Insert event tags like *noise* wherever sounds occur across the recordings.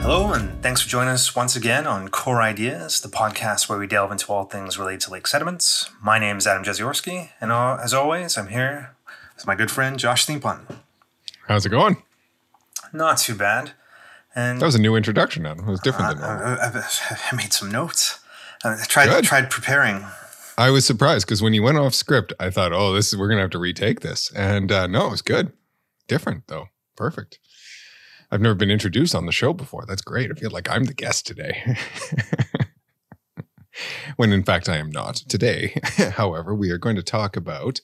Hello, and thanks for joining us once again on Core Ideas, the podcast where we delve into all things related to lake sediments. My name is Adam Jeziorski, and uh, as always, I'm here with my good friend Josh Thienpont. How's it going? Not too bad. And That was a new introduction, Adam. It was different than I, normal. I, I made some notes. I tried Good. tried preparing. I was surprised because when you went off script, I thought, "Oh, this is we're gonna have to retake this," and uh, no, it was good. Different though, perfect. I've never been introduced on the show before. That's great. I feel like I'm the guest today. *laughs* when in fact I am not today. *laughs* However, we are going to talk about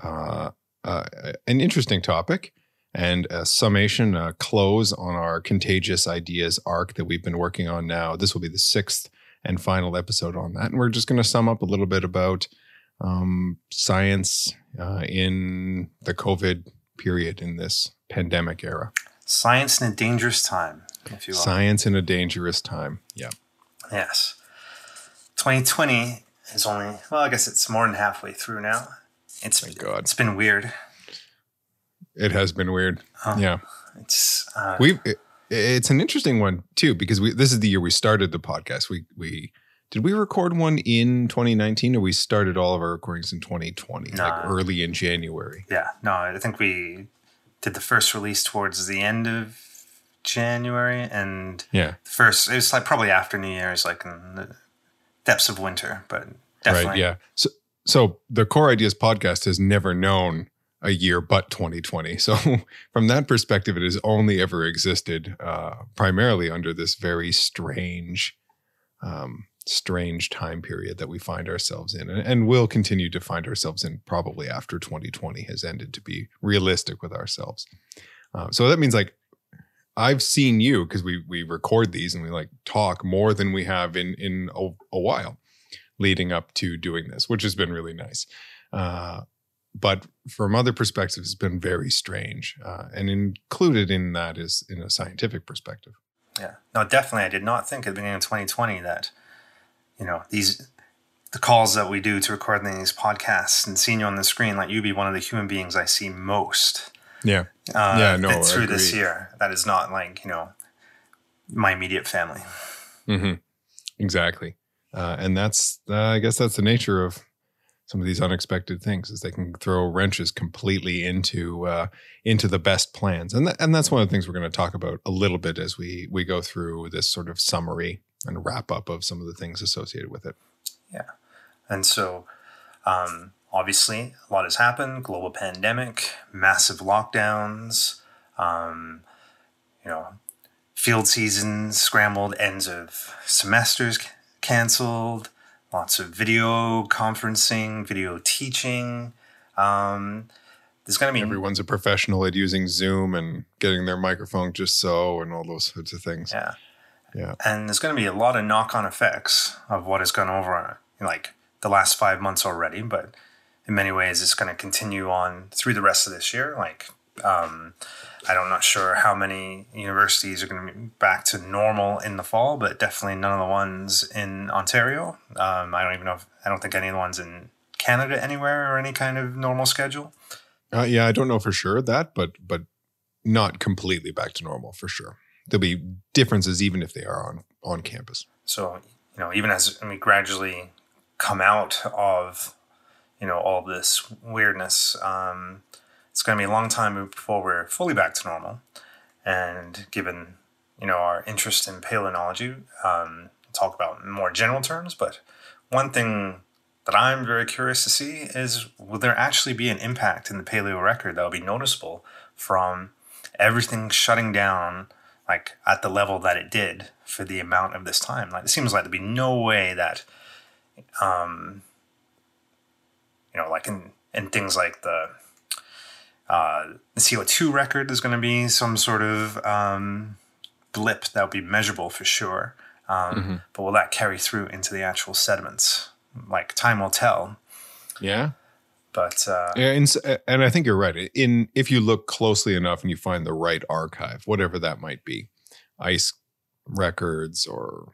uh, uh, an interesting topic and a summation, a close on our contagious ideas arc that we've been working on now. This will be the sixth and final episode on that. And we're just going to sum up a little bit about um, science uh, in the COVID period in this pandemic era. Science in a dangerous time, if you will. Science in a dangerous time. Yeah. Yes. 2020 is only, well, I guess it's more than halfway through now. It's, Thank God. it's been weird. It has been weird. Yeah. It's, uh, We've, it, it's an interesting one too, because we, this is the year we started the podcast. We, we, did we record one in 2019 or we started all of our recordings in 2020, like early in January? yeah, no, I think we did the first release towards the end of January and Yeah. the first, it was like probably after New Year's, like in the depths of winter, but definitely. Right. Yeah. So, so the Core Ideas podcast has never known a year but 2020. So *laughs* from that perspective, it has only ever existed uh, primarily under this very strange, um, strange time period that we find ourselves in, and, and will continue to find ourselves in probably after 2020 has ended. To be realistic with ourselves, um, so that means like. I've seen you because we we record these and we like talk more than we have in in a, a while leading up to doing this, which has been really nice. Uh, but from other perspectives, it's been very strange. Uh, and included in that is in a scientific perspective. Yeah. No, definitely. I did not think at the beginning of 2020 that, you know, these, the calls that we do to record these podcasts and seeing you on the screen, like you be one of the human beings I see most. Yeah. Uh, Yeah, no, through this year. That is not like, you know, my immediate family. hmm Exactly. Uh, and that's, uh, I guess that's the nature of some of these unexpected things is they can throw wrenches completely into uh, into the best plans, and that, and that's one of the things we're going to talk about a little bit as we we go through this sort of summary and wrap up of some of the things associated with it. Yeah. And so, um, obviously, a lot has happened global pandemic, massive lockdowns, um, you know, field seasons scrambled, ends of semesters canceled, lots of video conferencing, video teaching. Um, there's going to be Everyone's a professional at using Zoom and getting their microphone just so, and all those sorts of things. Yeah. Yeah. And there's going to be a lot of knock on effects of what has gone over in like the last five months already, but in many ways it's going to continue on through the rest of this year. Like, um, I don't not sure how many universities are going to be back to normal in the fall, but definitely none of the ones in Ontario. Um, I don't even know if I don't think any of the ones in Canada anywhere or any kind of normal schedule. Uh, yeah, I don't know for sure that, but but not completely back to normal for sure. There'll be differences even if they are on on campus. So, you know, even as we gradually come out of, you know, all this weirdness, um, it's going to be a long time before we're fully back to normal. And given, you know, our interest in paleontology, um, talk about more general terms, but one thing that I'm very curious to see is will there actually be an impact in the paleo record that will be noticeable from everything shutting down like at the level that it did for the amount of this time. Like it seems like there'd be no way that um you know, like in in things like the uh the CO2 record there's gonna be some sort of um blip that will be measurable for sure. Um, But will that carry through into the actual sediments? Like time will tell. Yeah. But uh, Yeah, and, and I think you're right. In if you look closely enough and you find the right archive, whatever that might be, ice records or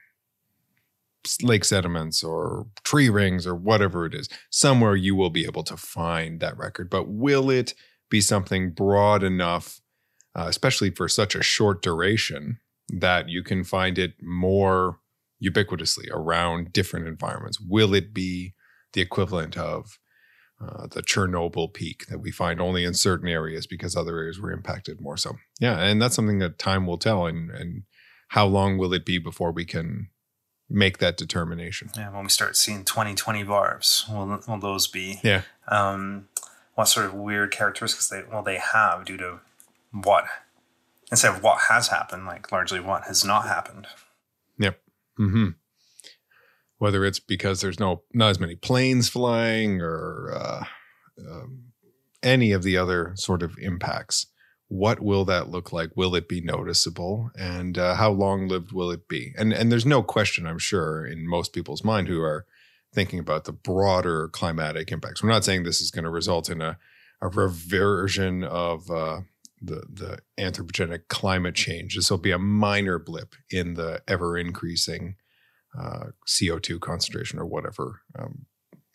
lake sediments or tree rings or whatever it is. Somewhere you will be able to find that record. But will it be something broad enough, uh, especially for such a short duration, that you can find it more ubiquitously around different environments? Will it be the equivalent of uh, the Chernobyl peak that we find only in certain areas because other areas were impacted more so? Yeah, and that's something that time will tell. And and how long will it be before we can make that determination? Yeah, when we start seeing 2020 varves, will will those be? Yeah. Um, what sort of weird characteristics they well they have due to what instead of what has happened, like largely what has not happened. Yep. Mm-hmm. Whether it's because there's no not as many planes flying or uh, um, any of the other sort of impacts, what will that look like? Will it be noticeable, and uh, how long lived will it be? And and there's no question, I'm sure, in most people's mind who are thinking about the broader climatic impacts. We're not saying this is going to result in a a reversion of uh, the the anthropogenic climate change. This will be a minor blip in the ever increasing uh, CO2 concentration or whatever um,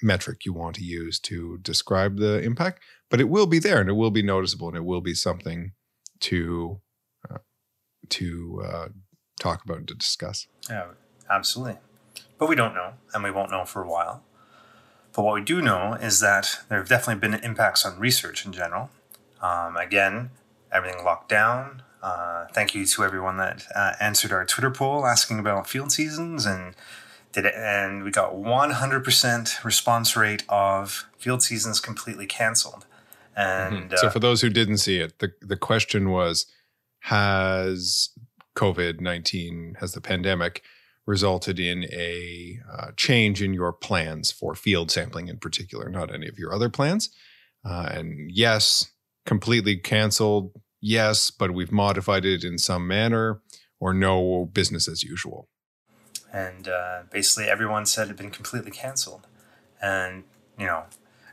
metric you want to use to describe the impact, but it will be there and it will be noticeable and it will be something to uh, to uh, talk about and to discuss. Yeah, absolutely. But we don't know, and we won't know for a while. But what we do know is that there have definitely been impacts on research in general. Um, again, everything locked down. Uh, thank you to everyone that uh, answered our Twitter poll asking about field seasons and did it, and we got 100% response rate of field seasons completely canceled. And mm-hmm. so, uh, for those who didn't see it, the the question was: Has COVID nineteen, has the pandemic resulted in a uh, change in your plans for field sampling in particular, not any of your other plans? Uh, and yes, completely canceled. Yes, but we've modified it in some manner, or no, business as usual. And uh, basically, everyone said it had been completely canceled. And, you know,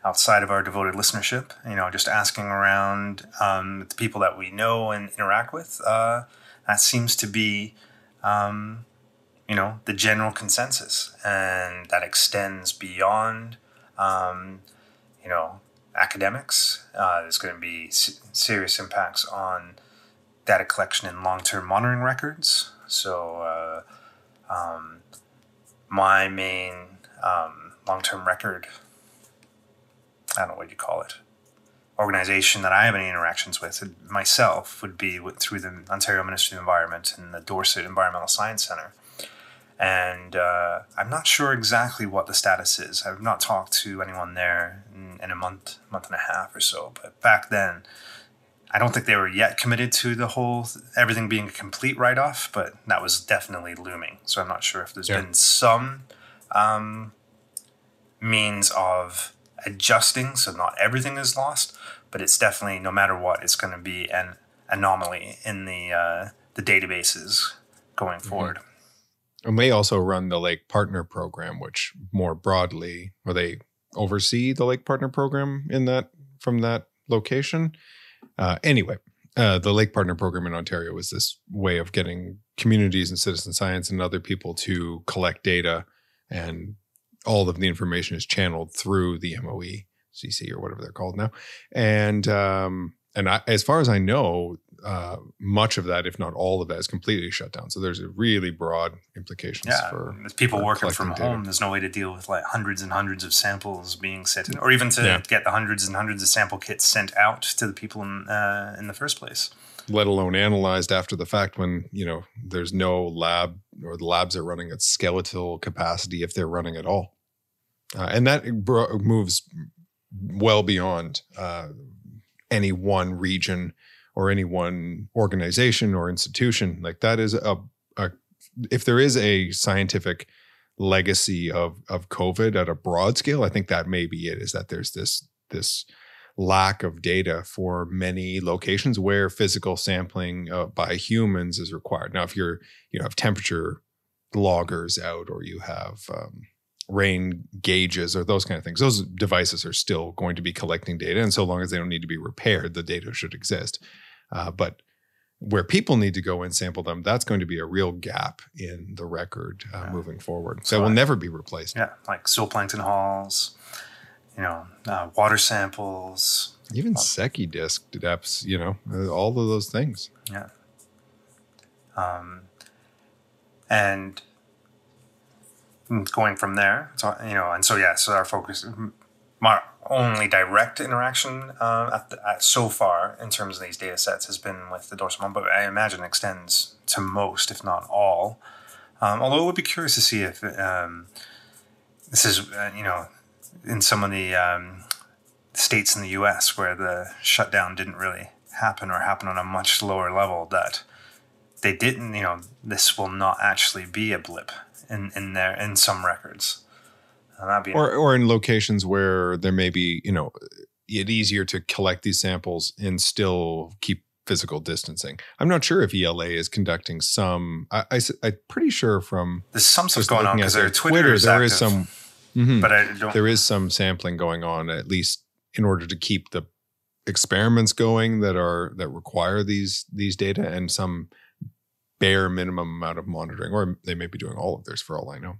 outside of our devoted listenership, you know, just asking around um, the people that we know and interact with, uh, that seems to be, um, you know, the general consensus. And that extends beyond, um, you know, academics. Uh, there's going to be s- serious impacts on data collection and long term monitoring records. So, uh, um, my main um, long term record, I don't know what you call it, organization that I have any interactions with myself would be with, through the Ontario Ministry of Environment and the Dorset Environmental Science Center and uh, I'm not sure exactly what the status is. I've not talked to anyone there in, in, a month, month and a half or so. But back then, I don't think they were yet committed to the whole everything being a complete write off, but that was definitely looming. So I'm not sure if there's yeah. been some um, means of adjusting so not everything is lost, but it's definitely no matter what, it's going to be an anomaly in the uh, the databases going mm-hmm. And they also run the Lake Partner Program, which more broadly, or they oversee the Lake Partner Program in that from that location. Uh, anyway, uh, the Lake Partner Program in Ontario is this way of getting communities and citizen science and other people to collect data, and all of the information is channeled through the MOE CC or whatever they're called now. And um, and I, as far as I know, uh, much of that, if not all of that, is completely shut down. So there's a really broad implications yeah, for with people for working from data. home. There's no way to deal with like hundreds and hundreds of samples being sent, in, or even to yeah. get the hundreds and hundreds of sample kits sent out to the people in uh, in the first place. Let alone analyzed after the fact, when you know there's no lab or the labs are running at skeletal capacity if they're running at all, uh, and that moves well beyond uh, any one region or any one organization or institution. Like that is a, a if there is a scientific legacy of of COVID at a broad scale, I think that may be it. Is that there's this this lack of data for many locations where physical sampling uh, by humans is required. Now, if you're you know, have temperature loggers out or you have um, rain gauges or those kind of things, those devices are still going to be collecting data, and so long as they don't need to be repaired, the data should exist. Uh, but where people need to go and sample them, that's going to be a real gap in the record uh, Yeah. moving forward. So that will never be replaced. Yeah, like zooplankton hauls, you know, uh, water samples. Even Secchi disk depths, you know, uh, all of those things. Yeah. Um, and going from there, so you know, and so yeah, so our focus, my only direct interaction uh, at, the, at so far in terms of these data sets has been with the Dorset one, but I imagine extends to most, if not all. Um, although I would be curious to see if um, this is, uh, you know, in some of the um, states in the U.S. where the shutdown didn't really happen or happen on a much lower level, that they didn't, you know, this will not actually be a blip in in there in some records. That'd be or or in locations where there may be you know it easier to collect these samples and still keep physical distancing i'm not sure if ELA is conducting some i, I am pretty sure from there's some stuff going on because their Twitter, is there is active, some Mhm. but I don't. there is some sampling going on at least in order to keep the experiments going that are that require these these data and some bare minimum amount of monitoring or they may be doing all of theirs for all i know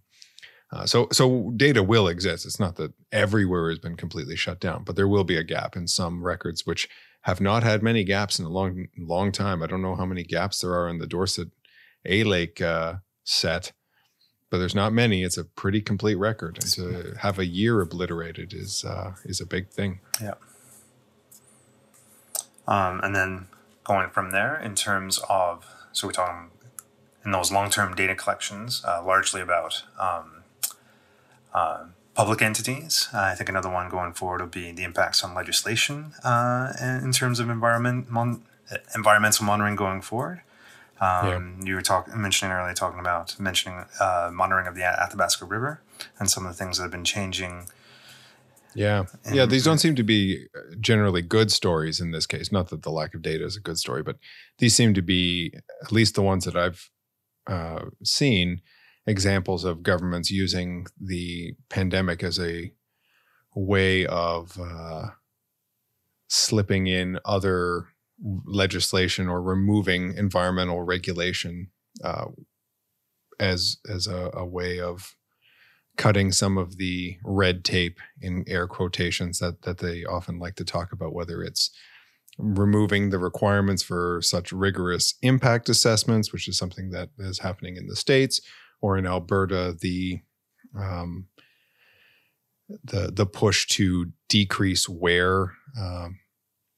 uh, so so data will exist. It's not that everywhere has been completely shut down but there will be a gap in some records which have not had many gaps in a long long time. I don't know how many gaps there are in the Dorset a lake uh, set but there's not many. It's a pretty complete record, and to have a year obliterated is uh, is a big thing. Um, and then going from there in terms of, so we're talking in those long term data collections, uh, largely about um, uh, public entities. Uh, I think another one going forward will be the impacts on legislation uh, in terms of environment mon- environmental monitoring going forward. Um, You were talking mentioning earlier, talking about mentioning uh, monitoring of the Athabasca River and some of the things that have been changing. Yeah, yeah. These don't seem to be uh, generally good stories in this case. Not that the lack of data is a good story, but these seem to be at least the ones that I've uh, seen examples of governments using the pandemic as a way of uh, slipping in other legislation or removing environmental regulation uh, as as a, a way of cutting some of the red tape in air quotations that that they often like to talk about whether it's removing the requirements for such rigorous impact assessments which is something that is happening in the states or in Alberta the um, the the push to decrease where um,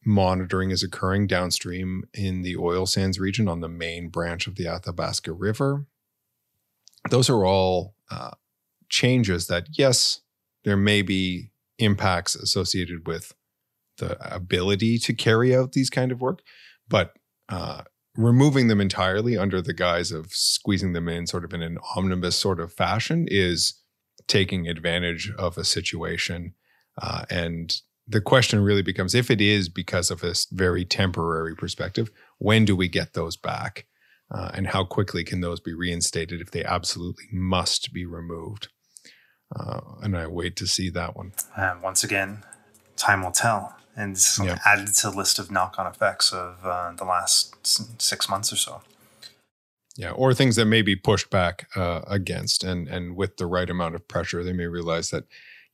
monitoring is occurring downstream in the oil sands region on the main branch of the Athabasca River. Those are all uh, changes that, yes, there may be impacts associated with the ability to carry out these kind of work, but uh, removing them entirely under the guise of squeezing them in sort of in an omnibus sort of fashion is taking advantage of a situation. Uh, and the question really becomes if it is because of this very temporary perspective, when do we get those back? Uh, and how quickly can those be reinstated if they absolutely must be removed? Uh, and I wait to see that one. And once again, time will tell. And Yeah. added to the list of knock on effects of uh, the last six months or so. Yeah, or things that may be pushed back uh, against, and and with the right amount of pressure, they may realize that,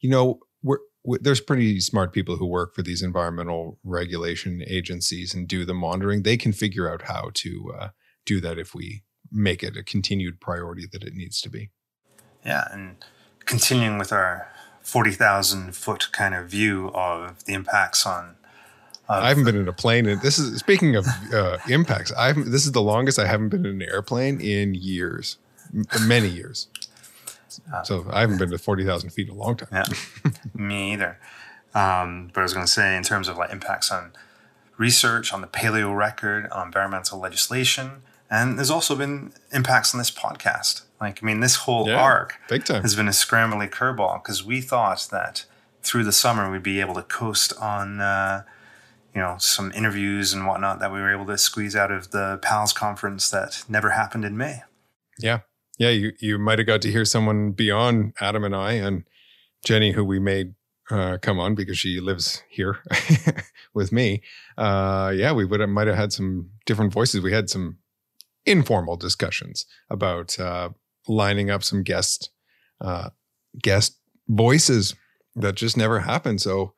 you know, we're, we there's pretty smart people who work for these environmental regulation agencies and do the monitoring. They can figure out how to uh, do that if we make it a continued priority that it needs to be. Yeah, and continuing with our 40,000 foot kind of view of the impacts on. I haven't been in a plane, and this is speaking of uh, impacts. I haven't. This is the longest I haven't been in an airplane in years, m- many years. So I haven't been to forty thousand feet in a long time. Yeah, me either. Um, but I was going to say, in terms of like impacts on research, on the paleo record, on environmental legislation, and there's also been impacts on this podcast. Like, I mean, this whole Yeah. arc has been a scrambly curveball because we thought that through the summer we'd be able to coast on, uh, you know, some interviews and whatnot that we were able to squeeze out of the PALS conference that never happened in May. Yeah. Yeah. You, you might have got to hear someone beyond Adam and I and Jenny, who we made uh, come on because she lives here *laughs* with me, uh, yeah, we would have, might have had some different voices. We had some informal discussions about uh, lining up some guest uh, guest voices that just never happened. So,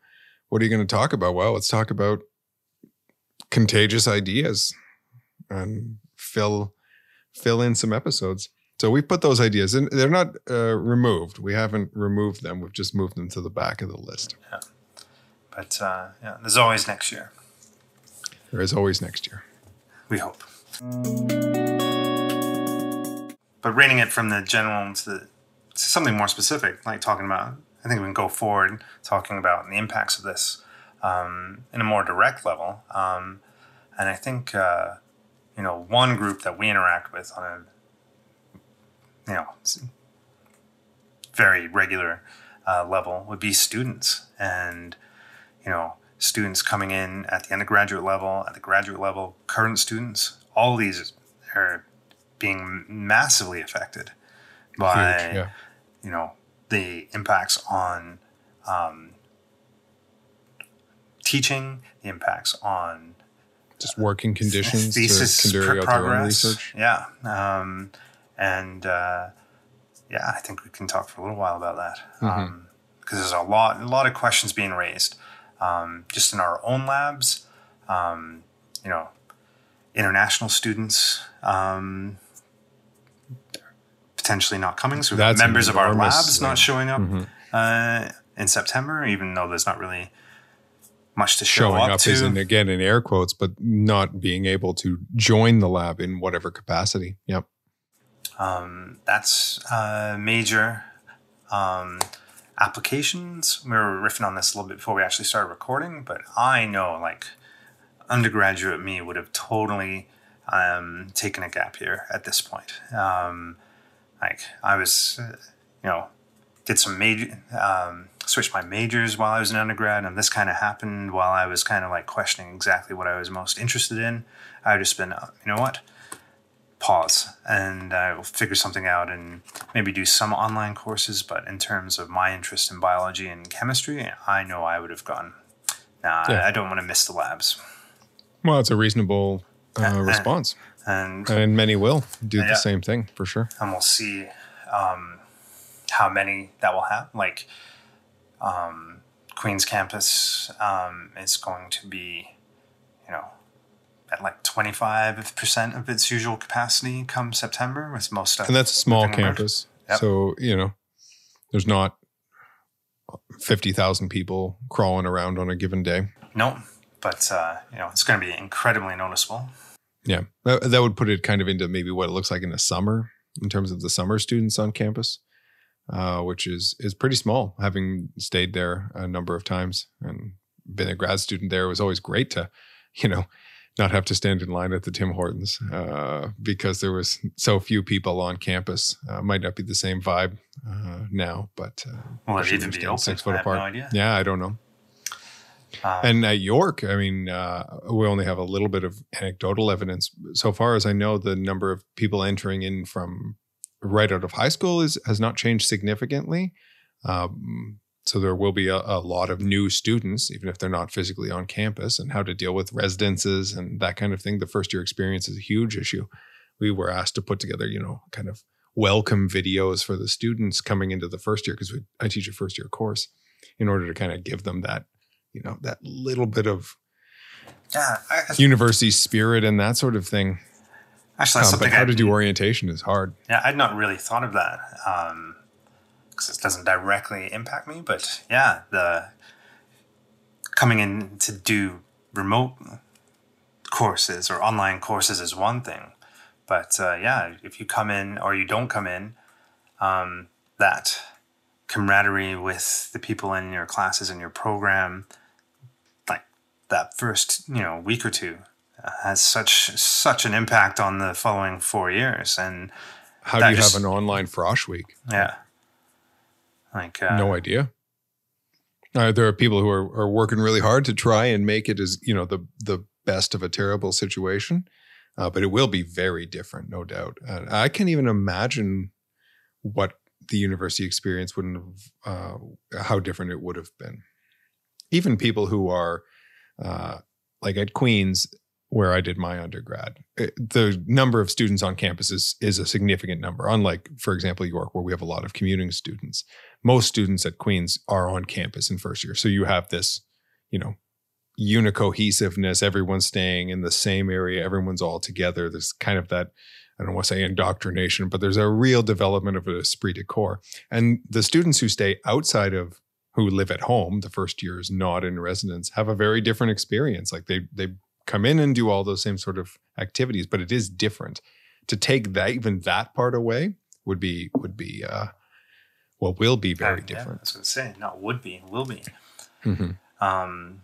what are you going to talk about? Well, let's talk about contagious ideas and fill fill in some episodes. So we put those ideas in. They're not uh, removed. We haven't removed them. We've just moved them to the back of the list. Yeah. But uh, yeah, there's always next year. There is always next year. We hope. But rating it from the general to, something more specific, like talking about, I think we can go forward talking about the impacts of this um, in a more direct level. Um, and I think, uh, you know, one group that we interact with on a, you know, very regular uh, level would be students. And, you know, students coming in at the undergraduate level, at the graduate level, current students, all these are being massively affected by Huge, yeah. you know the impacts on um, teaching, the impacts on Just working conditions thesis pr- out their own progress. research. Yeah, um, and uh, yeah, I think we can talk for a little while about that Mm-hmm. because there's a lot, a lot of questions being raised, um, just in our own labs. Um, you know, international students um, potentially not coming, so we've got That's members of our labs not showing up Mm-hmm. uh, in September, even though there's not really much to show Showing up, up to. is in again in air quotes, but not being able to join the lab in whatever capacity. Yep. Um, that's uh, major um, applications. We were riffing on this a little bit before we actually started recording, but I know like undergraduate me would have totally um, taken a gap year at this point. Um, like I was, uh, you know, did some major, um, switched my majors while I was in undergrad, and this kind of happened while I was kind of like questioning exactly what I was most interested in. I just been, uh, you know what, pause, and I will figure something out and maybe do some online courses. But in terms of my interest in biology and chemistry, I know I would have gone. Nah, Yeah. I don't want to miss the labs, Well, it's a reasonable uh, response, and and many will do Yeah. the same thing for sure. and we'll see um, how many that will have. Like um, Queens campus um, is going to be, you know, at like twenty five percent of its usual capacity come September, with most stuff. And that's a small campus, Yep. so you know, there's not fifty thousand people crawling around on a given day. No, but uh, you know, it's going to be incredibly noticeable. Yeah, that, that would put it kind of into maybe what it looks like in the summer in terms of the summer students on campus, uh, which is is pretty small. Having stayed there a number of times and been a grad student there, it was always great to, you know, not have to stand in line at the Tim Hortons uh, because there was so few people on campus. Uh, might not be the same vibe uh, now, but uh, Will it especially even be you're open? staying I have no idea. Yeah, I don't know. Um, And at York, I mean, uh, we only have a little bit of anecdotal evidence. So far as I know, the number of people entering in from right out of high school is has not changed significantly. Um, so there will be a, a lot of new students, even if they're not physically on campus, and how to deal with residences and that kind of thing. The first year experience is a huge issue. We were asked to put together, you know, kind of welcome videos for the students coming into the first year because I teach a first year course in order to kind of give them that you know that little bit of yeah, I, I- university spirit and that sort of thing. actually, Um, but how I'd- to do orientation is hard. Yeah, I'd not really thought of that because it doesn't directly impact me. But yeah, the coming in to do remote courses or online courses is one thing, but uh, yeah, if you come in or you don't come in, um, that camaraderie with the people in your classes and your program, that first you know week or two, uh, has such such an impact on the following four years and. How do you just- have an online frosh week? Yeah. Like uh, no idea. Uh, there are people who are, are working really hard to try and make it as you know the the best of a terrible situation, uh, but it will be very different, no doubt. I can't even imagine what the university experience wouldn't have uh, how different it would have been. Even people who are uh, like at Queens, where I did my undergrad, it, the number of students on campus is, is a significant number. Unlike, for example, York, where we have a lot of commuting students, most students at Queens are on campus in first year. So you have this, you know, unicohesiveness. Everyone's staying in the same area. Everyone's all together. There's kind of that I don't want to say indoctrination, but there's a real development of an esprit de corps. And the students who stay outside of who live at home, the first years not in residence, have a very different experience. Like they they come in and do all those same sort of activities, but it is different. To take that even that part away would be would be uh well will be very uh, different. Yeah, I was gonna say, not would be, will be. Mm-hmm. Um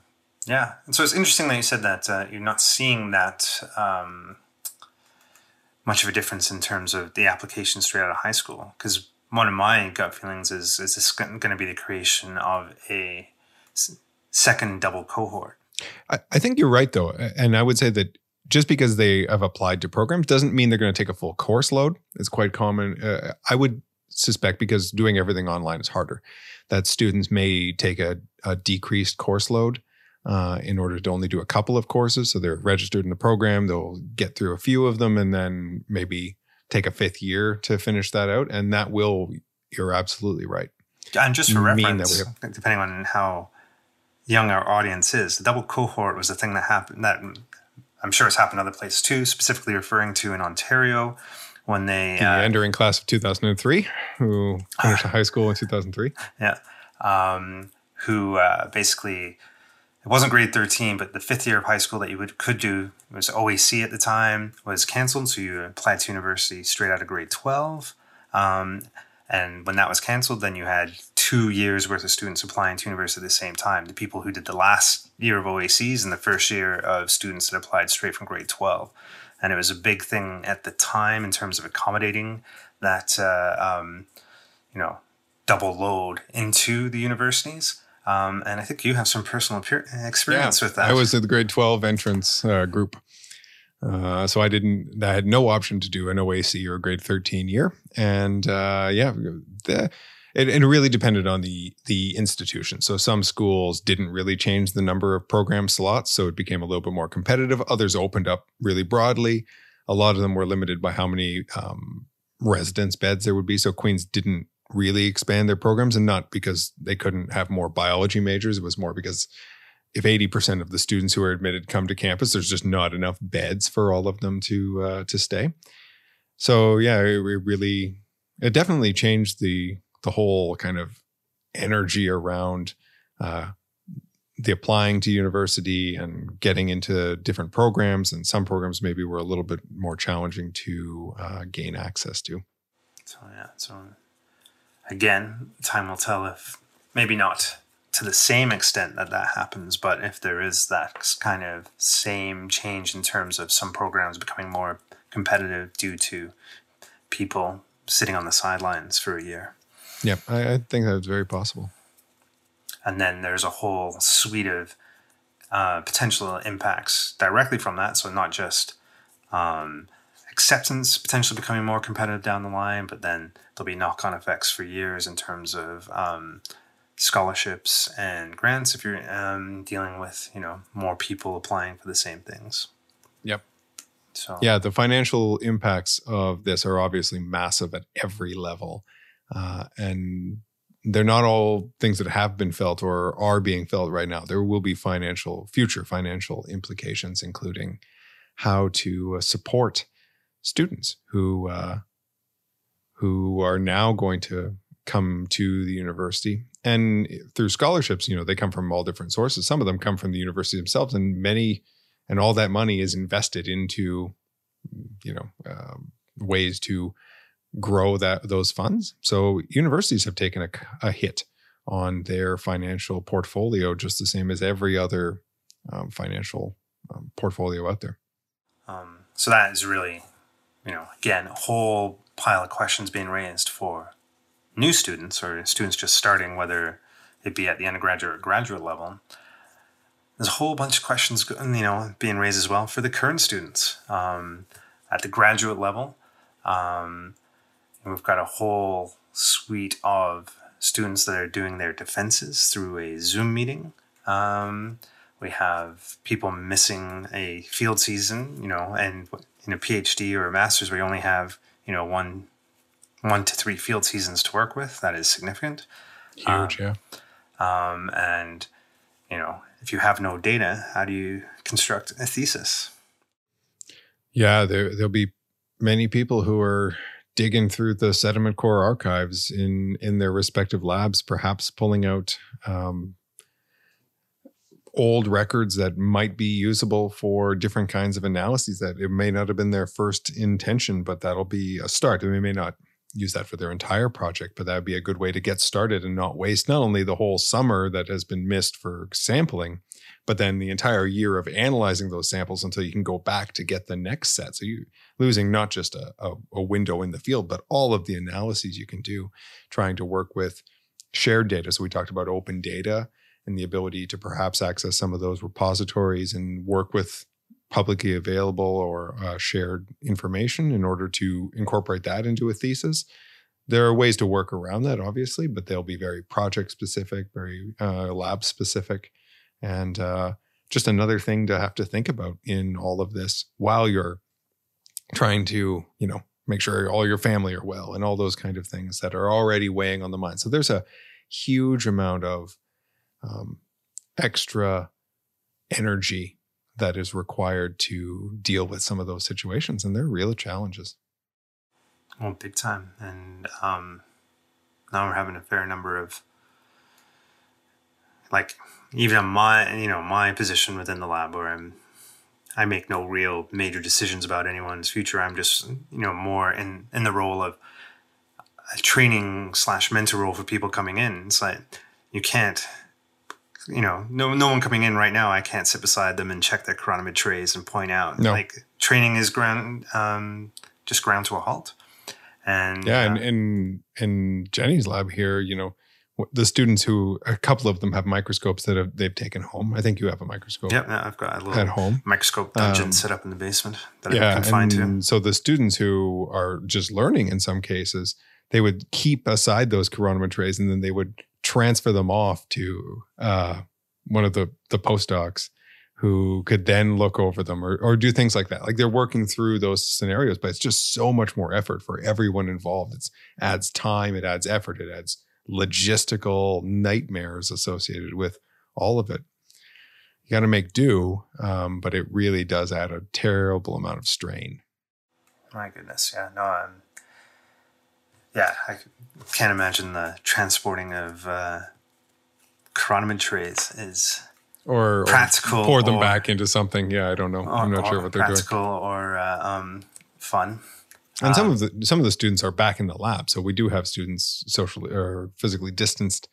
yeah. And so it's interesting that you said that uh, you're not seeing that um much of a difference in terms of the application straight out of high school. Because one of my gut feelings is is this going to be the creation of a second double cohort? I, I think you're right, though, and I would say that just because they have applied to programs doesn't mean they're going to take a full course load. It's quite common. Uh, I would suspect because doing everything online is harder, that students may take a, a decreased course load uh, in order to only do a couple of courses. So they're registered in the program. They'll get through a few of them and then maybe take a fifth year to finish that out. And that will, you're absolutely right. And just for reference, have, depending on how young our audience is, the double cohort was a thing that happened that I'm sure it's happened other places too, specifically referring to in Ontario when they the uh, entering class of 2003 who finished high school in 2003 yeah um, who uh, basically it wasn't grade 13, but the fifth year of high school that you would could do was OAC at the time was canceled. So you applied to university straight out of grade 12. Um, and when that was canceled, then you had two years worth of students applying to university at the same time. The people who did the last year of OACs and the first year of students that applied straight from grade 12. And it was a big thing at the time in terms of accommodating that, uh, um, you know, double load into the universities. Um, and I think you have some personal experience yeah, with that. I was at the grade 12 entrance uh, group. Uh, so I didn't, I had no option to do an OAC or a grade 13 year. And uh, yeah, the, it, it, really depended on the the institution. So some schools didn't really change the number of program slots, so it became a little bit more competitive. Others opened up really broadly. A lot of them were limited by how many um, residence beds there would be. So Queens didn't really expand their programs and not because they couldn't have more biology majors. It was more because if 80% of the students who are admitted come to campus, there's just not enough beds for all of them to uh, to stay. So yeah, it, it really it definitely changed the the whole kind of energy around uh, the applying to university and getting into different programs. And some programs maybe were a little bit more challenging to uh, gain access to. So yeah, so again, time will tell if maybe not to the same extent that that happens, but if there is that kind of same change in terms of some programs becoming more competitive due to people sitting on the sidelines for a year. Yeah, I, I think that's very possible. And then there's a whole suite of uh, potential impacts directly from that. So not just um, acceptance potentially becoming more competitive down the line, but then there'll be knock on effects for years in terms of um, scholarships and grants if you're um, dealing with you know more people applying for the same things. Yep. So yeah, the financial impacts of this are obviously massive at every level, uh, and they're not all things that have been felt or are being felt right now. There will be financial future financial implications, including how to uh, support students who uh, who are now going to come to the university. And through scholarships you know they come from all different sources. Some of them come from the university themselves and many and all that money is invested into you know um, ways to grow that those funds. So universities have taken a, a, hit on their financial portfolio just the same as every other um, financial um, portfolio out there. Um, so that is really you know, again, a whole pile of questions being raised for new students or students just starting, whether it be at the undergraduate or graduate level. There's a whole bunch of questions, you know, being raised as well for the current students um, at the graduate level. Um, we've got a whole suite of students that are doing their defenses through a Zoom meeting. Um, we have people missing a field season, you know, and in a PhD or a master's, we only have, you know, one one to three field seasons to work with. That is significant. Huge, um, yeah. Um, and you know, if you have no data, how do you construct a thesis? Yeah, there there'll be many people who are digging through the sediment core archives in in their respective labs, perhaps pulling out um, old records that might be usable for different kinds of analyses. That it may not have been their first intention, but that'll be a start. And they may not use that for their entire project, but that would be a good way to get started and not waste not only the whole summer that has been missed for sampling, but then the entire year of analyzing those samples until you can go back to get the next set. So you're losing not just a, a, a window in the field, but all of the analyses you can do, trying to work with shared data. So we talked about open data and the ability to perhaps access some of those repositories and work with publicly available or uh, shared information in order to incorporate that into a thesis. There are ways to work around that, obviously, but they'll be very project specific, very uh, lab specific, and uh, just another thing to have to think about in all of this while you're trying to, you know, make sure all your family are well and all those kind of things that are already weighing on the mind. So there's a huge amount of um, extra energy that is required to deal with some of those situations, and they're real challenges. Well, big time, and um, now we're having a fair number of like even my you know my position within the lab where I'm I make no real major decisions about anyone's future. I'm just you know more in in the role of a training slash mentor role for people coming in. It's like you can't you know, no no one coming in right now, I can't sit beside them and check their chironomid trays and point out. No. Like training is ground um, just ground to a halt. And yeah, uh, and in in Jenny's lab here, you know, the students who a couple of them have microscopes that have they've taken home. I think you have a microscope. Yep, yeah, I've got a little at home microscope dungeon um, set up in the basement that yeah, I can find to. So the students who are just learning in some cases, they would keep aside those chironomid trays and then they would transfer them off to uh, one of the the postdocs who could then look over them or, or do things like that. Like they're working through those scenarios, but it's just so much more effort for everyone involved. It adds time, it adds effort, it adds logistical nightmares associated with all of it. You got to make do, um, but it really does add a terrible amount of strain. My goodness, yeah, no, I'm yeah, I can't imagine the transporting of uh, chironomid trays is or practical or pour them or, back into something. Yeah, I don't know. Or, I'm not sure what they're practical doing. Practical or uh, um, fun. And some um, of the some of the students are back in the lab, so we do have students socially or physically distanced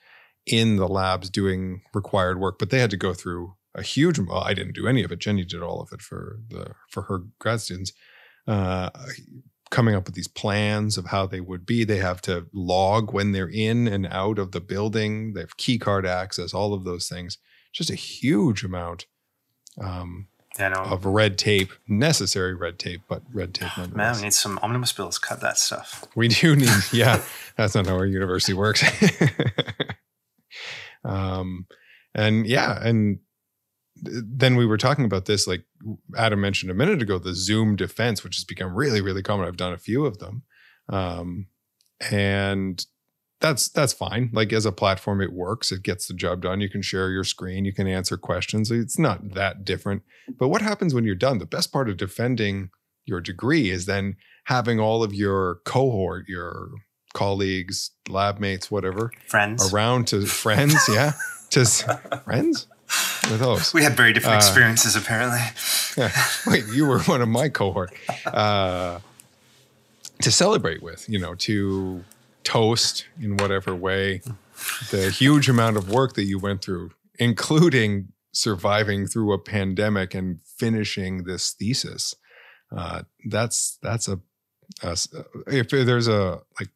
in the labs doing required work, but they had to go through a huge. Well, I didn't do any of it. Jenny did all of it for the for her grad students. Uh, coming up with these plans of how they would be. They have to log when they're in and out of the building. They have key card access, all of those things. Just a huge amount um, of red tape, necessary red tape, but red tape. Man, we need some omnibus bills. Cut that stuff. We do *laughs* need, yeah. that's not how our university works. *laughs* um, and yeah, and then we were talking about this, like Adam mentioned a minute ago, the Zoom defense, which has become really, really common. I've done a few of them. Um, and that's that's fine. Like as a platform, it works. It gets the job done. You can share your screen. You can answer questions. It's not that different. But what happens when you're done? The best part of defending your degree is then having all of your cohort, your colleagues, lab mates, whatever, friends around to friends. Yeah, to *laughs* friends with those. We had very different uh, experiences, apparently. Yeah. Wait, you were one of my cohort. Uh, to celebrate with, you know, to toast in whatever way the huge amount of work that you went through, including surviving through a pandemic and finishing this thesis. Uh, that's that's a, a if there's a like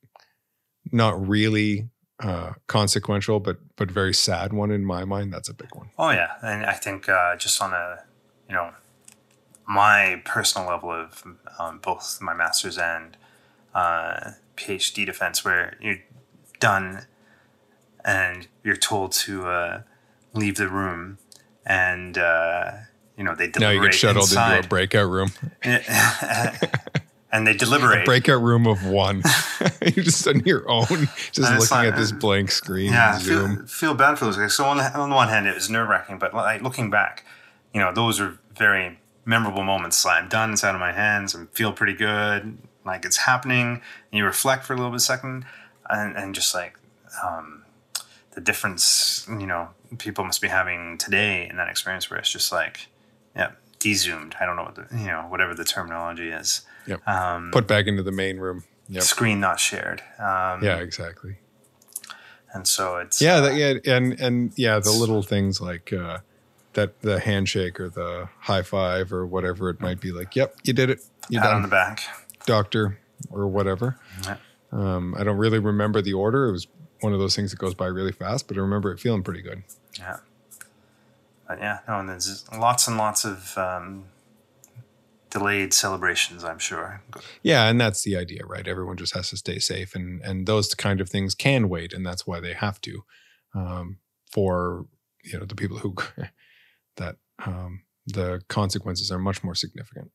not really uh, consequential but but very sad one in my mind. That's a big one. Oh yeah, and I think uh, just on a you know my personal level of um, both my masters and uh, PhD defense where you're done and you're told to uh, leave the room and uh, you know they Now you get shuttled inside. into a breakout room. *laughs* *laughs* and they deliberate. breakout room of one. *laughs* You're just on your own, just looking like- at this blank screen. yeah, Zoom. feel, feel bad for those guys. So on the, on the one hand, it was nerve wracking, but like looking back, you know, those are very memorable moments. Like, I'm done. It's out of my hands. I feel pretty good. Like it's happening. And you reflect for a little bit second, and, and just like um, the difference, you know, people must be having today in that experience where it's just like, yeah, de-zoomed. I don't know what the, you know, whatever the terminology is. Yep. Um, Put back into the main room. Yep. Screen not shared. Um, Yeah, exactly. And so it's Yeah, uh, that, yeah, and and yeah, the little things like uh, that, the handshake or the high five or whatever it might be. Like, yep, you did it. You pat on the back. doctor or whatever. Yeah. Um, I don't really remember the order. It was one of those things that goes by really fast, but I remember it feeling pretty good. Yeah. But yeah, no, and there's lots and lots of um, delayed celebrations, I'm sure. Yeah, and that's the idea, right? Everyone just has to stay safe, and and those kind of things can wait, and that's why they have to. Um, for you know the people who *laughs* that um, the consequences are much more significant.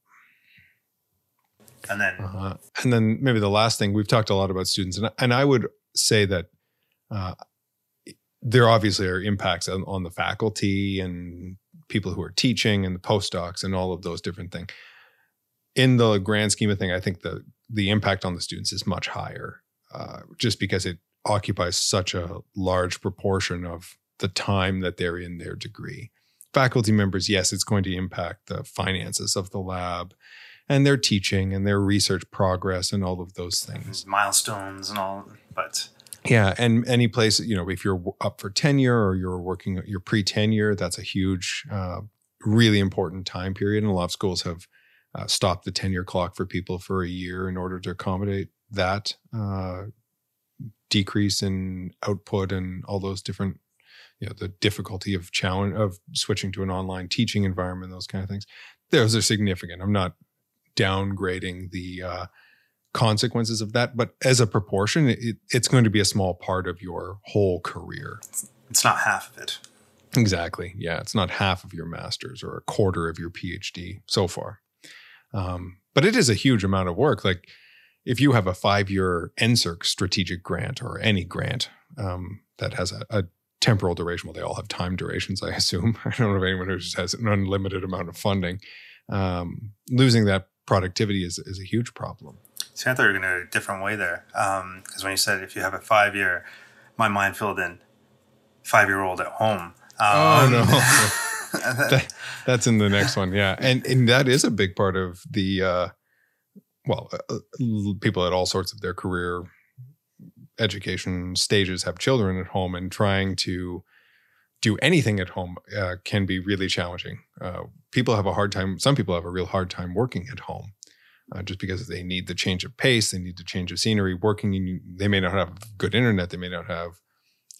And then, Uh, and then maybe the last thing we've talked a lot about students, and and I would say that uh, there obviously are impacts on, on the faculty and people who are teaching and the postdocs and all of those different things. In the grand scheme of thing, I think the the impact on the students is much higher, uh, just because it occupies such a large proportion of the time that they're in their degree. Faculty members, yes, it's going to impact the finances of the lab and their teaching and their research progress and all of those things. milestones and all, but Yeah, and any place you know, if you're up for tenure or you're working your pre-tenure, that's a huge, uh, really important time period. And a lot of schools have uh, stopped the tenure clock for people for a year in order to accommodate that uh, decrease in output and all those different, you know, the difficulty of challenge of switching to an online teaching environment, those kind of things. Those are significant. I'm not downgrading the uh, consequences of that, but as a proportion, it, it's going to be a small part of your whole career. it's not half of it. Exactly. Yeah, it's not half of your master's or a quarter of your PhD so far. Um, but it is a huge amount of work. Like if you have a five-year NSERC strategic grant or any grant um, that has a, a temporal duration, well, they all have time durations, I *laughs* assume. I don't know of anyone who just has an unlimited amount of funding. Um, losing that productivity is, is a huge problem. See, I thought you were going to a different way there. Because when you said if you have a five year, my mind filled in five year old at home. Oh, Um, no. *laughs* *laughs* That- that's in the next one yeah. And and that is a big part of the uh well uh, uh, people at all sorts of their career education stages have children at home and trying to do anything at home uh, can be really challenging. Uh, people have a hard time some people have a real hard time working at home uh, just because they need the change of pace they need the change of scenery working in, they may not have good internet they may not have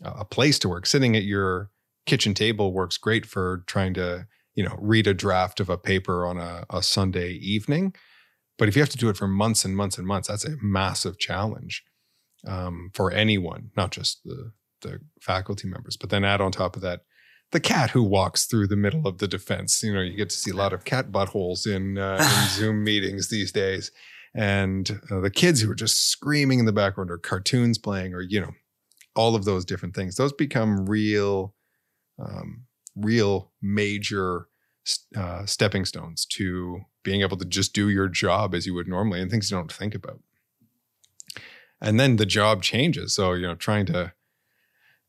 a place to work. Sitting at your kitchen table works great for trying to you know read a draft of a paper on a, a sunday evening. But if you have to do it for months and months and months that's a massive challenge um, for anyone not just the the faculty members. But then add on top of that the cat who walks through the middle of the defense. You know you get to see a lot of cat buttholes in, uh, *sighs* in zoom meetings these days. And uh, the kids who are just screaming in the background or cartoons playing or you know all of those different things those become real um, real major uh, stepping stones to being able to just do your job as you would normally and things you don't think about. And then the job changes. So you know trying to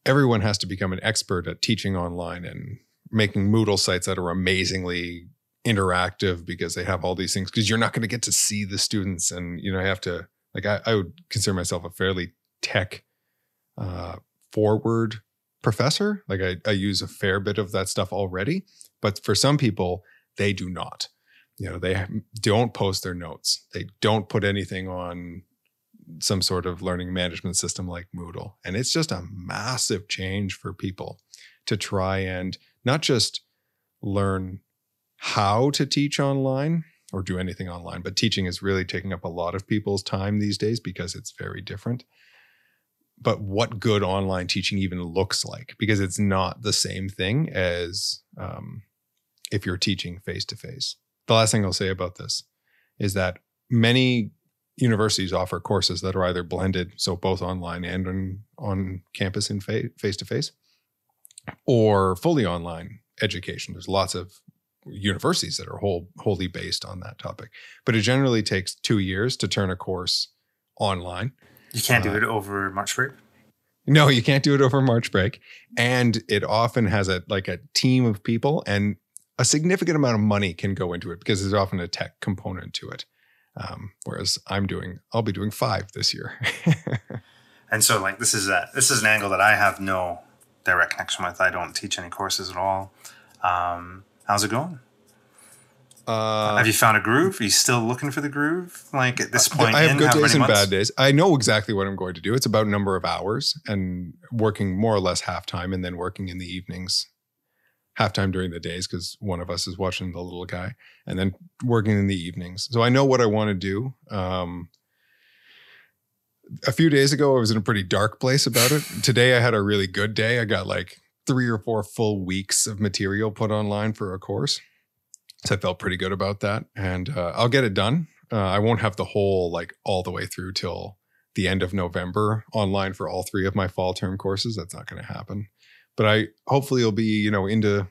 everyone has to become an expert at teaching online and making moodle sites that are amazingly interactive because they have all these things because you're not going to get to see the students and you know I have to like I, I would consider myself a fairly tech uh, forward professor. Like I, I use a fair bit of that stuff already, but for some people, they do not. You know, they don't post their notes. They don't put anything on some sort of learning management system like Moodle. And it's just a massive change for people to try and not just learn how to teach online, or do anything online. But teaching is really taking up a lot of people's time these days because it's very different. But what good online teaching even looks like, because it's not the same thing as um, if you're teaching face to face. The last thing I'll say about this is that many universities offer courses that are either blended, so both online and on, on campus and face to face, or fully online education. There's lots of universities that are whole, wholly based on that topic, but it generally takes two years to turn a course online. You can't do uh, it over March break. No, you can't do it over March break, and it often has a like a team of people, and a significant amount of money can go into it because there's often a tech component to it. Um, whereas I'm doing, I'll be doing five this year. *laughs* and so, like, this is a this is an angle that I have no direct connection with. I don't teach any courses at all. Um, how's it going? Uh, have you found a groove? Are you still looking for the groove? Like at this point, I have in, good days and months? bad days. I know exactly what I'm going to do. It's about number of hours and working more or less half time, and then working in the evenings, half time during the days because one of us is watching the little guy, and then working in the evenings. So I know what I want to do. Um, a few days ago, I was in a pretty dark place about it. Today, I had a really good day. I got like three or four full weeks of material put online for a course. So I felt pretty good about that. And uh, I'll get it done. Uh, I won't have the whole, like, all the way through till the end of November online for all three of my fall term courses. That's not going to happen. But I hopefully it'll be, you know, into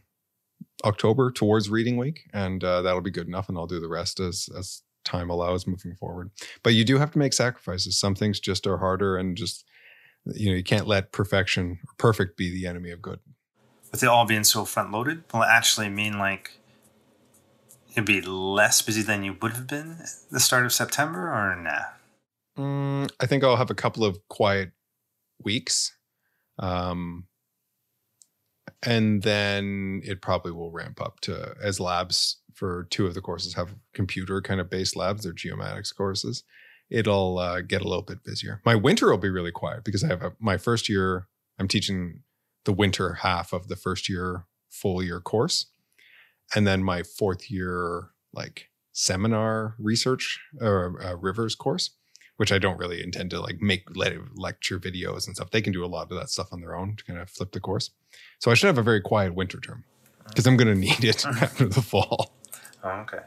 October towards reading week. And uh, that'll be good enough. And I'll do the rest as, as time allows moving forward. But you do have to make sacrifices. Some things just are harder and just you know you can't let perfection or perfect be the enemy of good. With it all being so front loaded, will it actually mean like you'll be less busy than you would have been the start of September or nah? Mm, I think I'll have a couple of quiet weeks. Um, and then it probably will ramp up to as labs for two of the courses have computer kind of based labs they're geomatics courses it'll uh, get a little bit busier my winter will be really quiet because i have a, my first year i'm teaching the winter half of the first year full year course and then my fourth year like seminar research or uh, rivers course which I don't really intend to like make lecture videos and stuff. They can do a lot of that stuff on their own to kind of flip the course. So I should have a very quiet winter term because I'm going to need it after the fall. Oh, okay.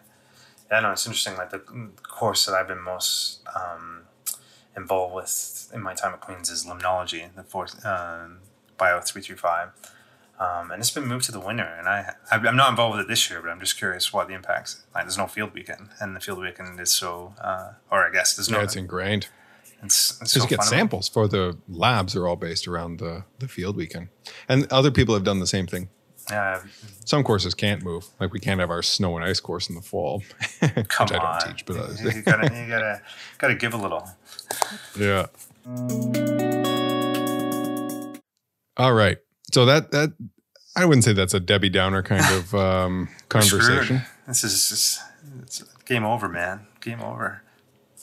Yeah, no, it's interesting. Like the course that I've been most um, involved with in my time at Queens is limnology, the fourth um, Bio three three five. Um, and it's been moved to the winter. And I, I'm not involved with it this year, but I'm just curious what the impacts. Like, there's no field weekend, and the field weekend is so, uh, or I guess there's no. Yeah, it's ingrained. It's, it's so you get samples for the labs are all based around the the field weekend, and other people have done the same thing. Uh, Some courses can't move. Like we can't have our snow and ice course in the fall, *laughs* which I don't on. teach. But others. you gotta, you gotta, *laughs* gotta give a little. Yeah. All right so that that I wouldn't say that's a Debbie Downer kind of *laughs* um, conversation. This is just, it's game over, man. Game over.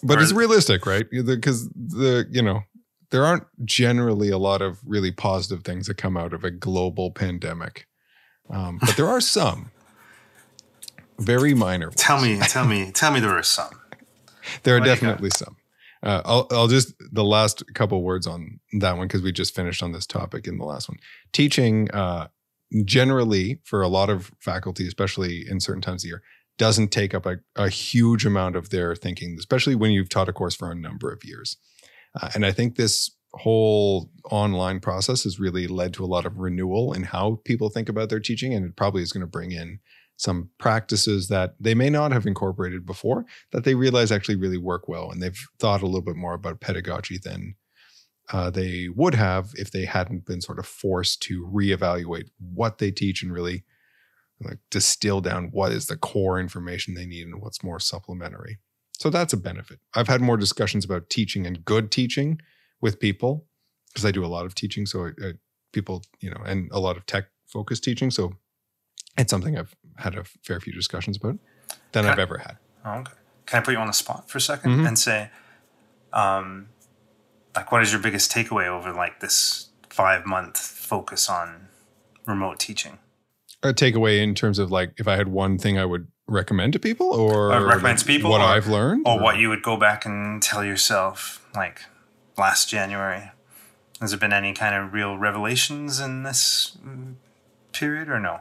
But or, it's realistic, right? Because the you know there aren't generally a lot of really positive things that come out of a global pandemic, um, but there are some very minor. Ones. *laughs* Tell me, tell me, tell me there are some. *laughs* there are definitely some. Uh, I'll, I'll just the last couple words on that one because we just finished on this topic in the last one. Teaching uh, generally for a lot of faculty, especially in certain times of year, doesn't take up a, a huge amount of their thinking, especially when you've taught a course for a number of years. Uh, and I think this whole online process has really led to a lot of renewal in how people think about their teaching, and it probably is going to bring in some practices that they may not have incorporated before that they realize actually really work well. And they've thought a little bit more about pedagogy than uh, they would have if they hadn't been sort of forced to reevaluate what they teach and really like distill down what is the core information they need and what's more supplementary. So that's a benefit. I've had more discussions about teaching and good teaching with people because I do a lot of teaching. So I, I, people, you know, and a lot of tech focused teaching. So it's something I've had a fair few discussions about than Can I've I, ever had. Oh, okay. Can I put you on the spot for a 2nd mm-hmm. and say, um, like, what is your biggest takeaway over like this five month focus on remote teaching? A takeaway in terms of like, if I had one thing I would recommend to people or Uh, recommend to people what or- I've learned or what you would go back and tell yourself, like last January. Has there been any kind of real revelations in this mm, period, or no?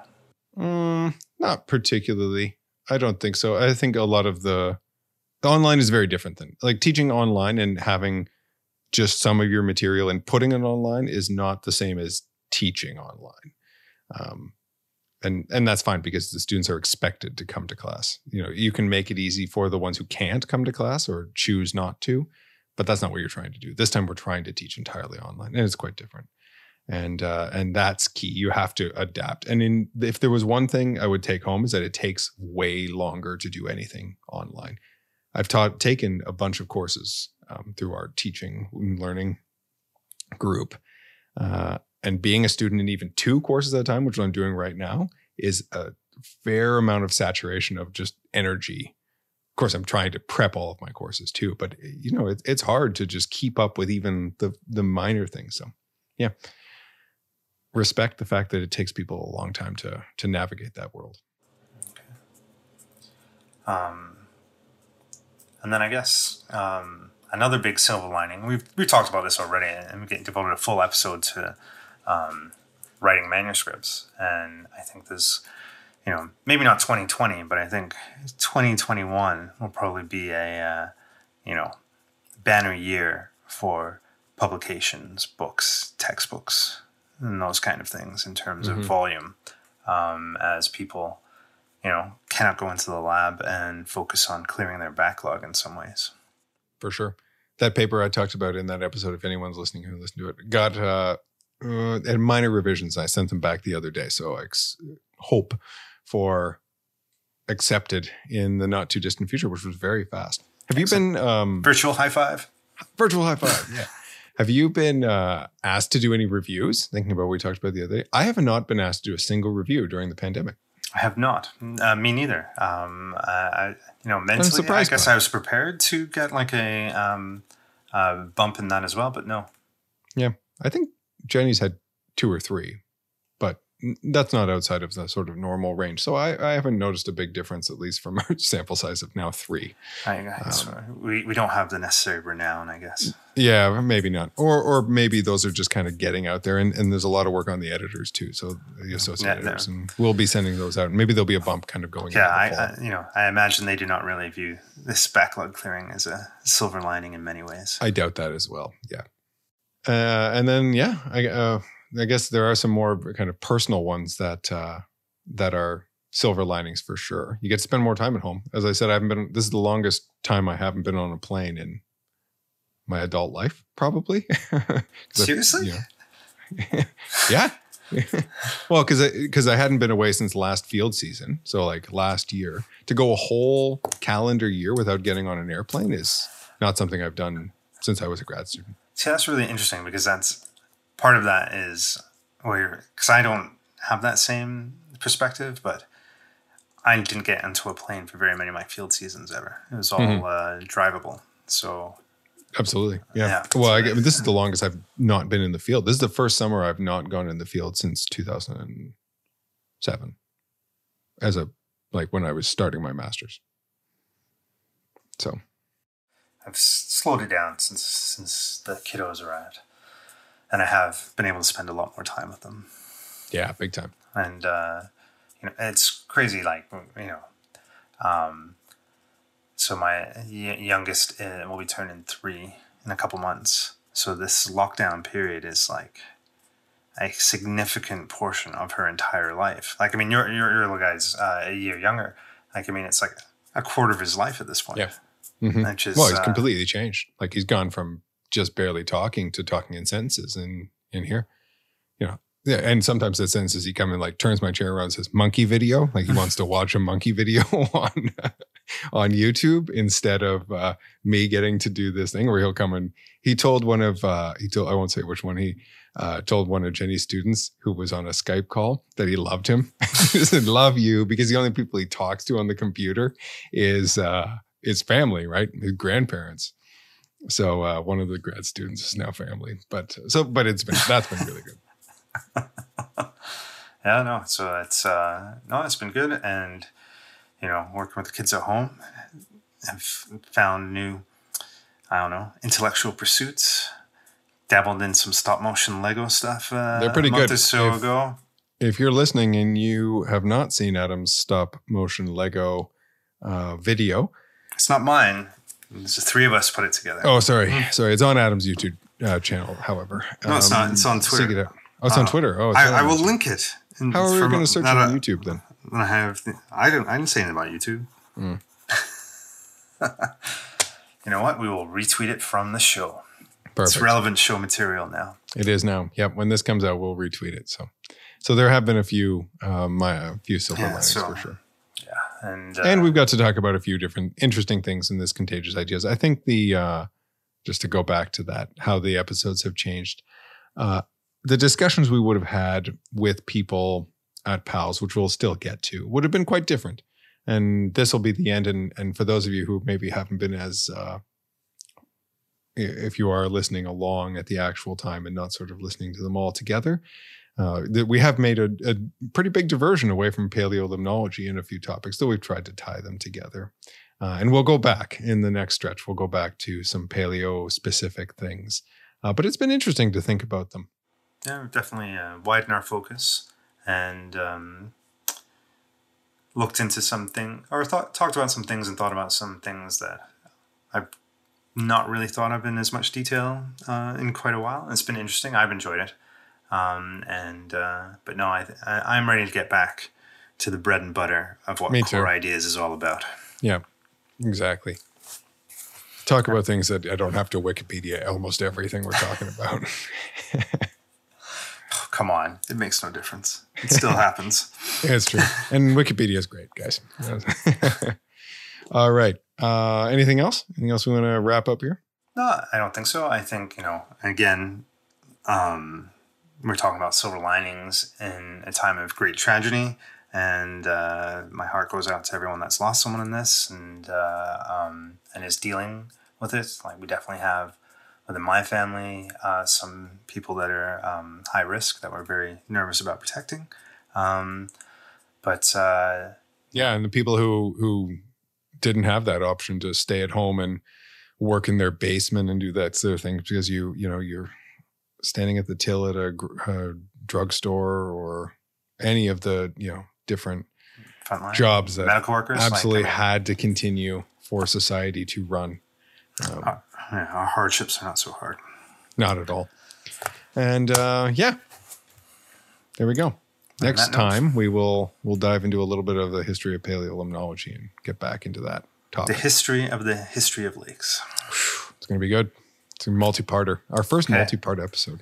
Mm, not particularly. I don't think so. I think a lot of the, the online is very different than like teaching online and having just some of your material and putting it online is not the same as teaching online. Um, and and that's fine because the students are expected to come to class. You know, you can make it easy for the ones who can't come to class or choose not to, but that's not what you're trying to do. This time we're trying to teach entirely online, and it's quite different and uh, and that's key. You have to adapt. And in if there was one thing I would take home is that it takes way longer to do anything online. I've taught taken a bunch of courses um, through our teaching and learning group, uh, and being a student in even two courses at a time, which I'm doing right now, is a fair amount of saturation of just energy. Of course, I'm trying to prep all of my courses too, but you know it, it's hard to just keep up with even the the minor things. So, yeah respect the fact that it takes people a long time to to navigate that world. Okay. Um, and then I guess um, another big silver lining. We've we talked about this already, and we devoted a full episode to um, writing manuscripts. And I think there's, you know, maybe not 2020, but I think 2021 will probably be a, uh, you know, banner year for publications, books, textbooks, and those kind of things in terms Mhm. of volume, um, as people you know, cannot go into the lab and focus on clearing their backlog in some ways. For sure. That paper I talked about in that episode, if anyone's listening who listened to it, got uh, uh had minor revisions. I sent them back the other day. So I ex- hope for accepted in the not too distant future, which was very fast. Have you been um Virtual high five. virtual high five? Yeah. Have you been uh, asked to do any reviews? Thinking about what we talked about the other day, I have not been asked to do a single review during the pandemic. I have not. Uh, me neither. Um, I, I, you know, mentally, I guess I was prepared to get like a um, uh, bump in that as well, but no. Yeah, I think Jenny's had two or three, that's not outside of the sort of normal range. So I, I haven't noticed a big difference, at least from our *laughs* sample size of now three. I, guess we, we don't have the necessary renown, I guess. Yeah, maybe not. Or or maybe those are just kind of getting out there. And, and there's a lot of work on the editors too. So the associate Yeah, editors. And we'll be sending those out. Maybe there'll be a bump kind of going Yeah, I. I, you know, I imagine they do not really view this backlog clearing as a silver lining in many ways. I doubt that as well. Yeah. Uh, and then yeah, I uh, I guess there are some more kind of personal ones that uh, that are silver linings for sure. You get to spend more time at home. As I said, I haven't been. This is the longest time I haven't been on a plane in my adult life, probably. *laughs* Seriously? yeah. *laughs* *laughs* well, because because I, hadn't been away since last field season, so like last year, to go a whole calendar year without getting on an airplane is not something I've done since I was a grad student. See, that's really interesting because that's part of that is where because I don't have that same perspective, but I didn't get into a plane for very many of my field seasons ever. It was all Mhm. uh, drivable. So Absolutely. Yeah. Yeah. well, I, get- this is the longest I've not been in the field. This is the first summer I've not gone in the field since 2007 as a, like when I was starting my master's. So, I've slowed it down since since the kiddos arrived, and I have been able to spend a lot more time with them. yeah, big time. and uh, you know it's crazy like you know um, so my youngest uh, will be turning three in a couple months so this lockdown period is like a significant portion of her entire life like i mean your your, your little guy's uh, a year younger like i mean it's like a quarter of his life at this point Yeah. Mm-hmm. which is Well, he's uh, completely changed. Like he's gone from just barely talking to talking in sentences in in here. You know, yeah, and sometimes the sentences he come in like turns my chair around and says monkey video, like he wants to *laughs* watch a monkey video *laughs* on on YouTube instead of uh, me getting to do this thing where he'll come and he told one of uh, he told I won't say which one he uh, told one of Jenny's students who was on a Skype call that he loved him. *laughs* he said, "Love you," because the only people he talks to on the computer is uh, his family, right? His grandparents. So uh, one of the grad students is now family, but so but it's been that's been really good. *laughs* yeah no so it's uh no it's been good and you know, working with the kids at home. I've found new, I don't know, intellectual pursuits. Dabbled in some stop motion Lego stuff. Uh, They're pretty a month good. or so If- ago. If you're listening and you have not seen Adam's stop motion Lego uh, video, It's not mine. It's the three of us put it together. oh sorry, sorry, it's on Adam's YouTube uh, channel. However. No, it's not. It's on Twitter. it. Oh, it's on Oh. Twitter. Oh, it's I, on I will link it. in- How are we going to search on a- YouTube then? I have. I didn't. I didn't say anything about YouTube. Mm. *laughs* you know what? We will retweet it from the show. Perfect. It's relevant show material now. It is now. Yep. When this comes out, we'll retweet it. So, so there have been a few, uh, my a few silver Yeah, linings so- for sure. And uh, and we've got to talk about a few different interesting things in this contagious ideas. I think the uh, just to go back to that, how the episodes have changed. Uh, the discussions we would have had with people at Pals, which we'll still get to, would have been quite different. And this will be the end. And and for those of you who maybe haven't been as uh, if you are listening along at the actual time and not sort of listening to them all together, uh, that we have made a, a pretty big diversion away from paleolimnology in a few topics, though we've tried to tie them together. Uh, and we'll go back in the next stretch. We'll go back to some paleo specific things. Uh, but it's been interesting to think about them. yeah, definitely uh, widened our focus and um, looked into something, or thought, talked about some things and thought about some things that I've not really thought of in as much detail uh, in quite a while. It's been interesting. I've enjoyed it. Um, and uh, but no, I, I I'm ready to get back to the bread and butter of what Me core too. ideas is all about. Yeah, exactly. Talk about things that I don't have to Wikipedia almost everything we're talking about. *laughs* Oh, come on, it makes no difference. It still *laughs* happens. it's true. And Wikipedia is great, guys. *laughs* All right. Uh, anything else? Anything else we want to wrap up here? No, I don't think so. I think, you know, again, um, we're talking about silver linings in a time of great tragedy. And uh, my heart goes out to everyone that's lost someone in this and uh, um, and is dealing with it. Like we definitely have within my family uh, some people that are um, high risk that we're very nervous about protecting. Um, but uh, Yeah, and the people who who didn't have that option to stay at home and work in their basement and do that sort of thing because you you know you're standing at the till at a, a drugstore or any of the you know different frontline jobs that medical workers like, absolutely I mean, had to continue for society to run. Um, our, yeah, our hardships are not so hard. Not at all. And uh, yeah, there we go. Next that note- time we will we'll dive into a little bit of the history of paleolimnology and get back into that topic. The history of the history of lakes. It's going to be good. It's a multi-parter. Our first Okay. multi-part episode.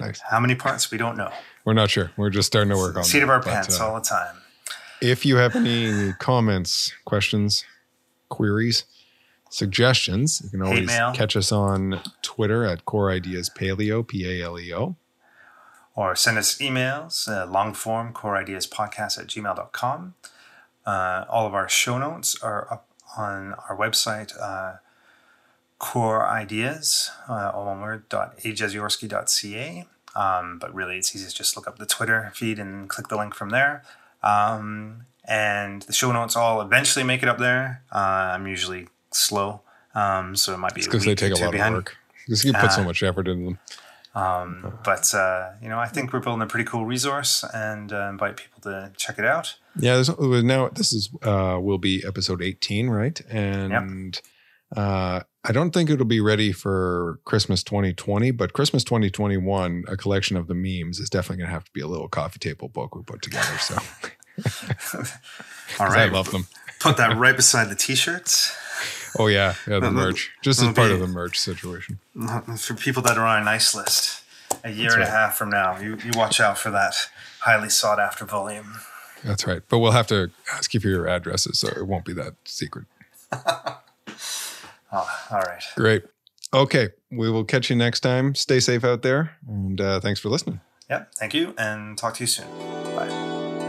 Nice. How many parts we don't know. We're not sure. We're just starting to work on Seat that. of our pants uh, all the time. If you have any *laughs* comments, questions, queries, suggestions, you can always mail. catch us on Twitter at Core Ideas Paleo, P A L E O. Or send us emails, uh, long form core ideas podcast at gmail.com. Uh, all of our show notes are up on our website, uh, core ideas, uh, all one word, dot ajeziorski.ca. Um, but really, it's easy to just look up the Twitter feed and click the link from there. Um, and the show notes all eventually make it up there. Uh, I'm usually slow, um, so it might be because they take a lot behind. of work. Because you put so Uh, much effort into them. Um, but uh, you know, I think we're building a pretty cool resource, and uh, invite people to check it out. Yeah, there's, now this is uh will be episode 18, right? And uh I don't think it'll be ready for Christmas 2020, but Christmas 2021, a collection of the memes is definitely going to have to be a little coffee table book we put together. So *laughs* all *laughs* right, I love them. put that right beside the t-shirts Oh yeah, yeah, the merch, just as part be- of the merch situation. Mm-hmm. for people that are on a nice list. A year That's and right. a half from now, you you watch out for that highly sought after volume. That's right. But we'll have to ask you for your addresses, so it won't be that secret. *laughs* Oh, all right. Great. Okay, we will catch you next time. Stay safe out there, and uh, thanks for listening. Yep. Thank you, and talk to you soon. Bye.